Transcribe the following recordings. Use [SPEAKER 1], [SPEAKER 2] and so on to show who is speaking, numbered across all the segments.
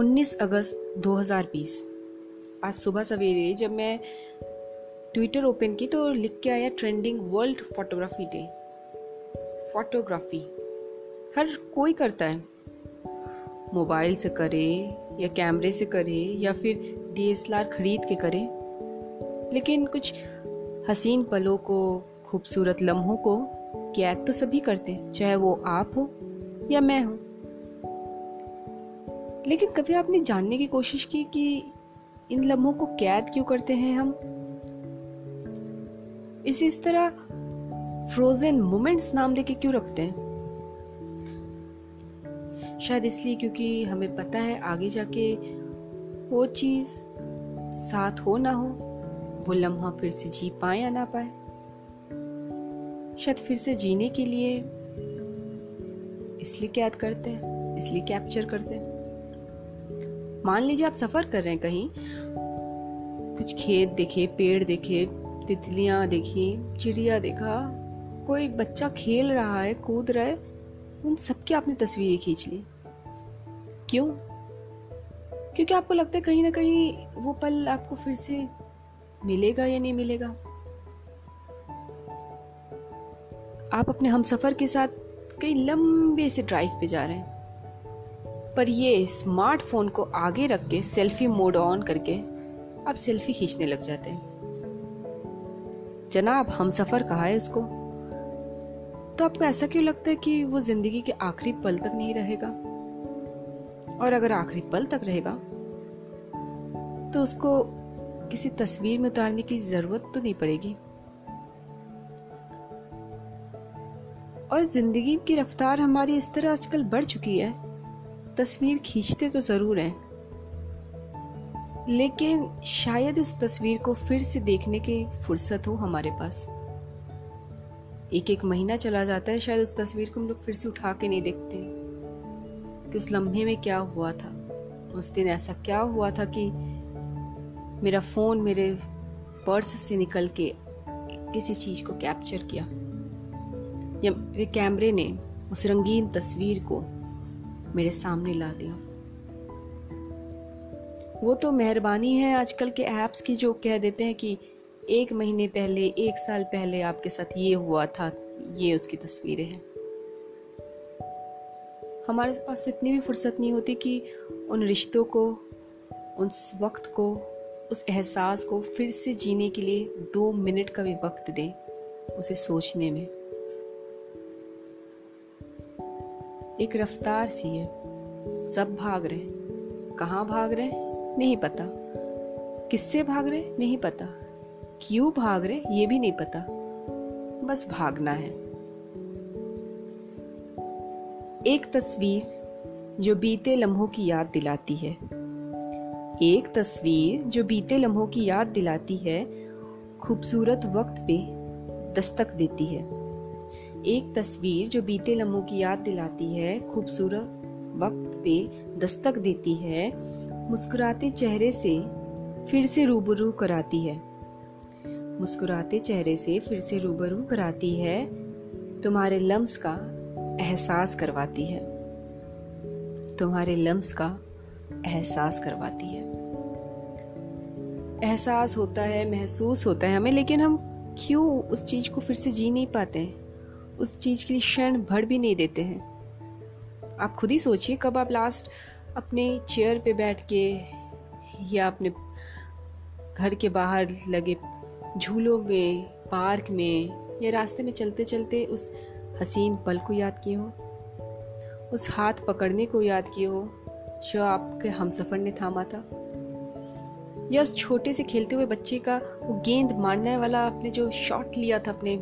[SPEAKER 1] 19 अगस्त 2020 आज सुबह सवेरे जब मैं ट्विटर ओपन की तो लिख के आया trending world photography day. Photography. हर कोई करता है। मोबाइल से करे या कैमरे से करे या फिर डीएसएलआर खरीद के करे। लेकिन कुछ हसीन पलों को, खूबसूरत लम्हों को, कैद तो सभी करते हैं, चाहे वो आप हो या मैं हूँ। लेकिन कभी आपने जानने की कोशिश की कि इन लम्हों को कैद क्यों करते हैं हम? इसे इस तरह फ्रोजन मोमेंट्स नाम देके क्यों रखते हैं? शायद इसलिए क्योंकि हमें पता है आगे जाके वो चीज़ साथ हो ना हो, वो लम्हा फिर से जी पाए या ना पाए। शायद फिर से जीने के लिए इसलिए कैद करते हैं, इसलिए कैप्चर करते हैं। मान लीजिए आप सफ़र कर रहे हैं कहीं, कुछ खेत देखे, पेड़ देखे, तितलियाँ देखी, चिड़िया देखा, कोई बच्चा खेल रहा है, कूद रहा है, उन सबकी आपने तस्वीरें खींच ली। क्यों? क्योंकि आपको लगता है कहीं ना कहीं वो पल आपको फिर से मिलेगा या नहीं मिलेगा। आप अपने हम सफ़र के साथ कई लंबे से ड्राइव पे जा रहे हैं। पर ये स्मार्टफ़ोन को आगे रख के सेल्फी मोड ऑन करके आप सेल्फी खींचने लग जाते हैं। जनाब, हम सफ़र कहा है उसको? तो आपको ऐसा क्यों लगता है कि वो ज़िंदगी के आखिरी पल तक नहीं रहेगा? और अगर आखिरी पल तक रहेगा तो उसको किसी तस्वीर में उतारने की ज़रूरत तो नहीं पड़ेगी। और ज़िंदगी की रफ्तार हमारी इस तरह आजकल बढ़ चुकी है तस्वीर खींचते तो ज़रूर हैं, लेकिन शायद इस तस्वीर को फिर से देखने की फुर्सत हो हमारे पास। एक एक महीना चला जाता है, शायद उस तस्वीर को हम लोग फिर से उठा के नहीं देखते कि उस लम्हे में क्या हुआ था। उस दिन ऐसा क्या हुआ था कि मेरा फ़ोन मेरे पर्स से निकल के किसी चीज़ को कैप्चर किया। या मेरे कैमरे ने उस रंगीन तस्वीर को मेरे सामने ला दिया। वो तो मेहरबानी है आजकल के ऐप्स की जो कह देते हैं कि एक महीने पहले, एक साल पहले आपके साथ ये हुआ था, ये उसकी तस्वीरें हैं। हमारे पास तो इतनी भी फुर्सत नहीं होती कि उन रिश्तों को, उस वक्त को, उस एहसास को फिर से जीने के लिए दो मिनट का भी वक्त दें उसे सोचने में। एक रफ्तार सी है। सब भाग रहे कहाँ भाग रहे नहीं पता। किससे भाग रहे नहीं पता। क्यों भाग रहे ये भी नहीं पता। बस भागना है। एक तस्वीर जो बीते लम्हों की याद दिलाती है। एक तस्वीर जो बीते लम्हों की याद दिलाती है, खूबसूरत वक्त पे दस्तक देती है। एक तस्वीर जो बीते लम्हों की याद दिलाती है, खूबसूरत वक्त पे दस्तक देती है, मुस्कुराते चेहरे से फिर से रूबरू कराती है। मुस्कुराते चेहरे से फिर से रूबरू कराती है, तुम्हारे लम्स का एहसास करवाती है। तुम्हारे लम्स का एहसास करवाती है। एहसास होता है, महसूस होता है हमें, लेकिन हम क्यों उस चीज़ को फिर से जी नहीं पाते? हैं उस चीज़ के लिए क्षण भर भी नहीं देते हैं। आप खुद ही सोचिए कब आप लास्ट अपने चेयर पे बैठ के या अपने घर के बाहर लगे झूलों में पार्क में या रास्ते में चलते चलते उस हसीन पल को याद किए हो। उस हाथ पकड़ने को याद किए हो जो आपके हम सफ़र ने थामा था। या उस छोटे से खेलते हुए बच्चे का वो गेंद मारने वाला आपने जो शॉट लिया था अपने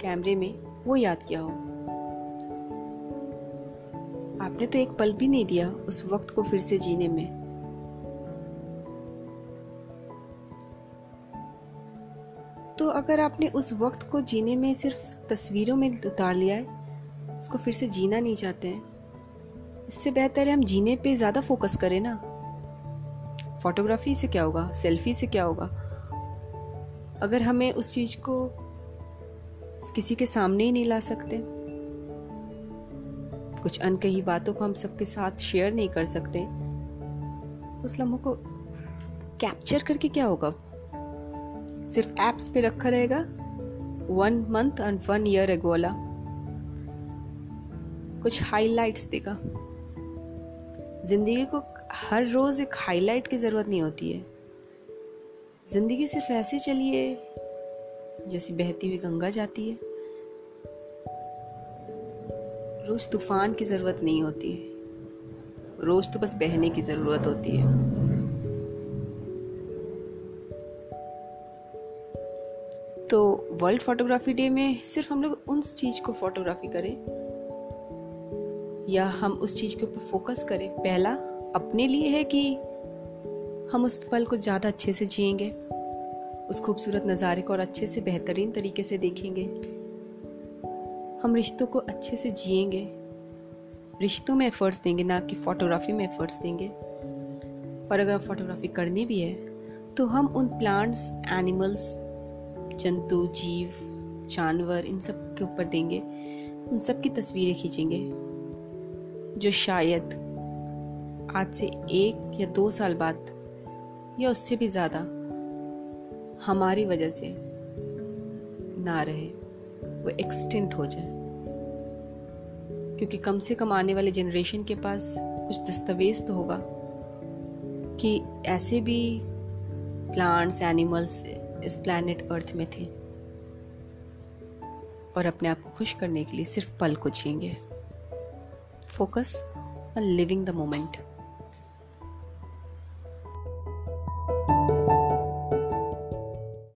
[SPEAKER 1] कैमरे में। वो याद किया हो। आपने तो एक पल भी नहीं दिया उस वक्त को फिर से जीने में। तो अगर आपने उस वक्त को जीने में सिर्फ़ तस्वीरों में उतार लिया है, उसको फिर से जीना नहीं चाहते हैं, इससे बेहतर है हम जीने पे ज़्यादा फोकस करें ना। फोटोग्राफी से क्या होगा? सेल्फी से क्या होगा? अगर हमें उस चीज़ को किसी के सामने ही नहीं ला सकते। कुछ अनकही बातों को हम सबके साथ शेयर नहीं कर सकते। उस लम्हों को कैप्चर करके क्या होगा? सिर्फ़ एप्स पे रखा रहेगा? One month and one year एगोला कुछ हाइलाइट्स देगा। ज़िंदगी को हर रोज एक हाईलाइट की ज़रूरत नहीं होती है। ज़िंदगी सिर्फ़ ऐसे चलिए जैसी बहती हुई गंगा जाती है। रोज तूफ़ान की ज़रूरत नहीं होती है। रोज तो बस बहने की ज़रूरत होती है। तो वर्ल्ड फोटोग्राफी डे में सिर्फ़ हम लोग उन चीज़ को फोटोग्राफी करें, या हम उस चीज़ के ऊपर फोकस करें। पहला अपने लिए है कि हम उस पल को ज़्यादा अच्छे से जिएँगे। उस खूबसूरत नज़ारे को और अच्छे से बेहतरीन तरीके से देखेंगे। हम रिश्तों को अच्छे से जिएँगे। रिश्तों में एफर्ट्स देंगे, ना कि फ़ोटोग्राफी में एफर्ट्स देंगे। और अगर फोटोग्राफी करनी भी है तो हम उन प्लांट्स एनिमल्स जंतु, जीव, जानवर, इन सब के ऊपर देंगे। उन सब की तस्वीरें खींचेंगे, जो शायद आज से एक या दो साल बाद या उससे भी ज़्यादा हमारी वजह से ना रहे, वो एक्सटेंट हो जाए। क्योंकि कम से कम आने वाले जनरेशन के पास कुछ दस्तावेज़ तो होगा कि ऐसे भी प्लांट्स एनिमल्स इस प्लानट अर्थ में थे और अपने आप को खुश करने के लिए सिर्फ़ पल को जिएँगे focus on living the moment